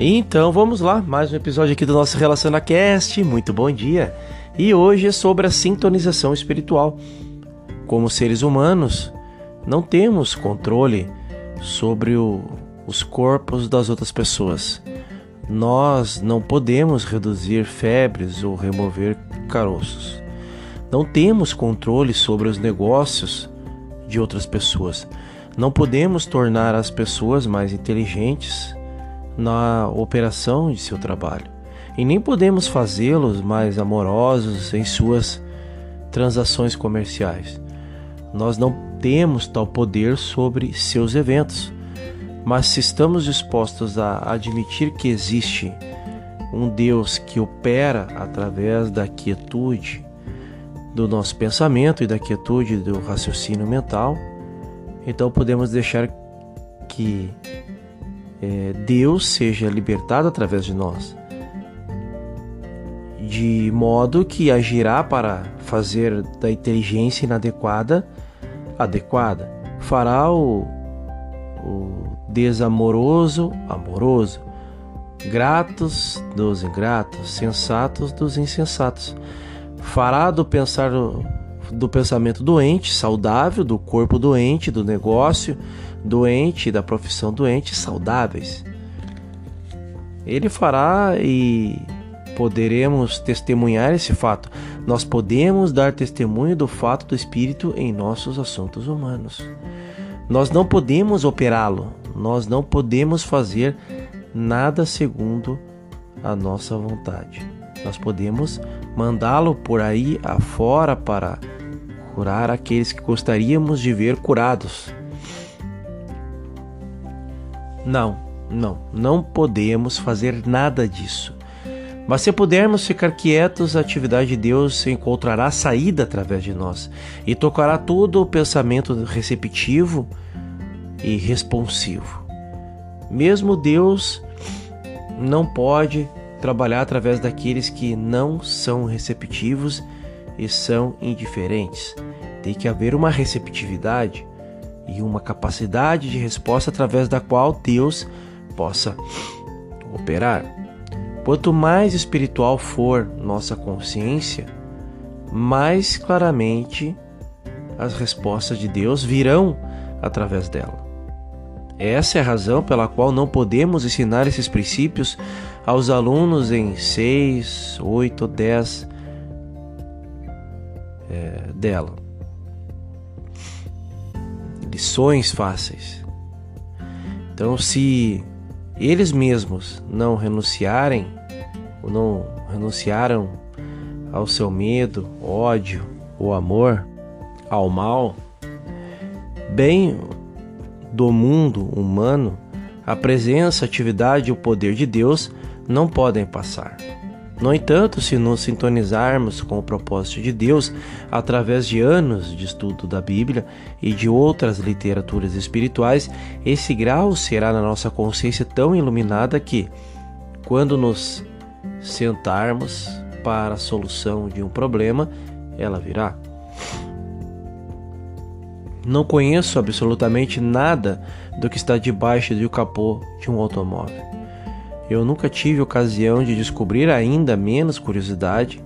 Então vamos lá, mais um episódio aqui do nosso RelacionaCast. Muito bom dia! E hoje é sobre a sintonização espiritual. Como seres humanos, não temos controle sobre o, os corpos das outras pessoas. Nós não podemos reduzir febres ou remover caroços. Não temos controle sobre os negócios de outras pessoas. Não podemos tornar as pessoas mais inteligentes na operação de seu trabalho, e nem podemos fazê-los mais amorosos em suas transações comerciais. Nós não temos tal poder sobre seus eventos, mas se estamos dispostos a admitir que existe um Deus que opera através da quietude do nosso pensamento e da quietude do raciocínio mental, então podemos deixar que é, Deus seja libertado através de nós, de modo que agirá para fazer da inteligência inadequada adequada, fará o, o desamoroso amoroso, gratos dos ingratos, sensatos dos insensatos, fará do pensar do pensamento doente, saudável, do corpo doente, do negócio doente, da profissão doente, saudáveis. Ele fará e poderemos testemunhar esse fato. Nós podemos dar testemunho do fato do Espírito em nossos assuntos humanos. Nós não podemos operá-lo, nós não podemos fazer nada segundo a nossa vontade. Nós podemos mandá-lo por aí afora para curar aqueles que gostaríamos de ver curados. Não, não, não podemos fazer nada disso. Mas se pudermos ficar quietos, a atividade de Deus encontrará saída através de nós e tocará todo o pensamento receptivo e responsivo. Mesmo Deus não pode trabalhar através daqueles que não são receptivos e são indiferentes. Tem que haver uma receptividade e uma capacidade de resposta através da qual Deus possa operar. Quanto mais espiritual for nossa consciência, mais claramente as respostas de Deus virão através dela. Essa é a razão pela qual não podemos ensinar esses princípios aos alunos em 6, 8 ou 10 é, dela lições fáceis. Então, se eles mesmos não renunciarem, ou não renunciaram ao seu medo, ódio ou amor, ao mal, bem do mundo humano, a presença, a atividade e o poder de Deus não podem passar. No entanto, se nos sintonizarmos com o propósito de Deus através de anos de estudo da Bíblia e de outras literaturas espirituais, esse grau será na nossa consciência tão iluminada que, quando nos sentarmos para a solução de um problema, ela virá. Não conheço absolutamente nada do que está debaixo do capô de um automóvel. Eu nunca tive ocasião de descobrir ainda menos curiosidade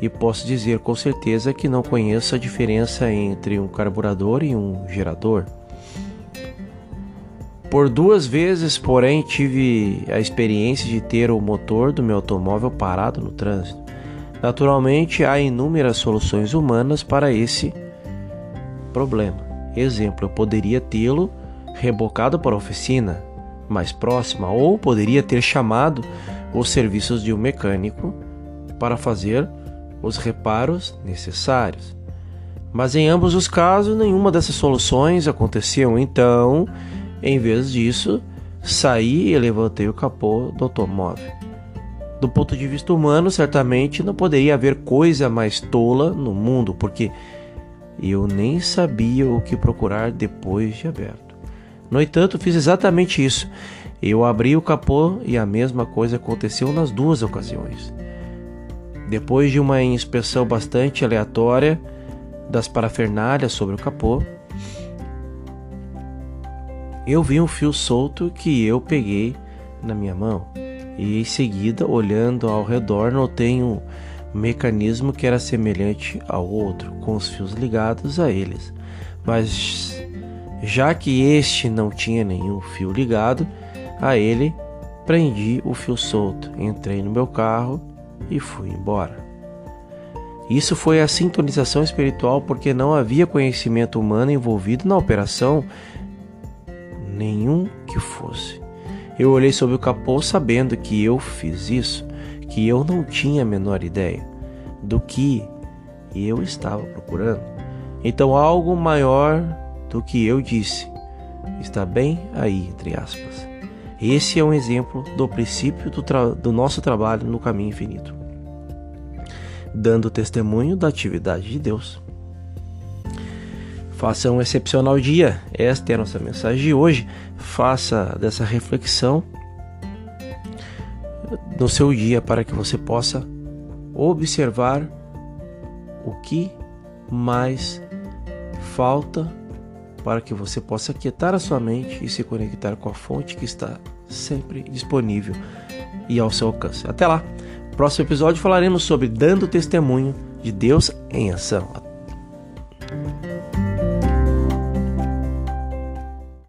e posso dizer com certeza que não conheço a diferença entre um carburador e um gerador. Por duas vezes, porém, tive a experiência de ter o motor do meu automóvel parado no trânsito. Naturalmente, há inúmeras soluções humanas para esse problema. Exemplo, eu poderia tê-lo rebocado para a oficina, mais próxima ou poderia ter chamado os serviços de um mecânico para fazer os reparos necessários. Mas em ambos os casos, nenhuma dessas soluções aconteceu. Então, em vez disso, saí e levantei o capô do automóvel. Do ponto de vista humano, certamente não poderia haver coisa mais tola no mundo, porque eu nem sabia o que procurar depois de aberto. No entanto, fiz exatamente isso. Eu abri o capô e a mesma coisa aconteceu nas duas ocasiões. Depois de uma inspeção bastante aleatória das parafernálias sobre o capô, eu vi um fio solto que eu peguei na minha mão. E em seguida, olhando ao redor, notei um mecanismo que era semelhante ao outro, com os fios ligados a eles. Mas já que este não tinha nenhum fio ligado a ele, prendi o fio solto, entrei no meu carro e fui embora. Isso foi a sintonização espiritual porque não havia conhecimento humano envolvido na operação, nenhum que fosse. Eu olhei sobre o capô sabendo que eu fiz isso, que eu não tinha a menor ideia do que eu estava procurando. Então, algo maior do que eu disse está bem aí, entre aspas. Esse é um exemplo do princípio do, do nosso trabalho no caminho infinito dando testemunho da atividade de Deus. Faça um excepcional dia. Esta é a nossa mensagem de hoje. Faça dessa reflexão no seu dia para que você possa observar o que mais falta para que você possa quietar a sua mente e se conectar com a fonte que está sempre disponível e ao seu alcance. Até lá! Próximo episódio falaremos sobre dando testemunho de Deus em ação.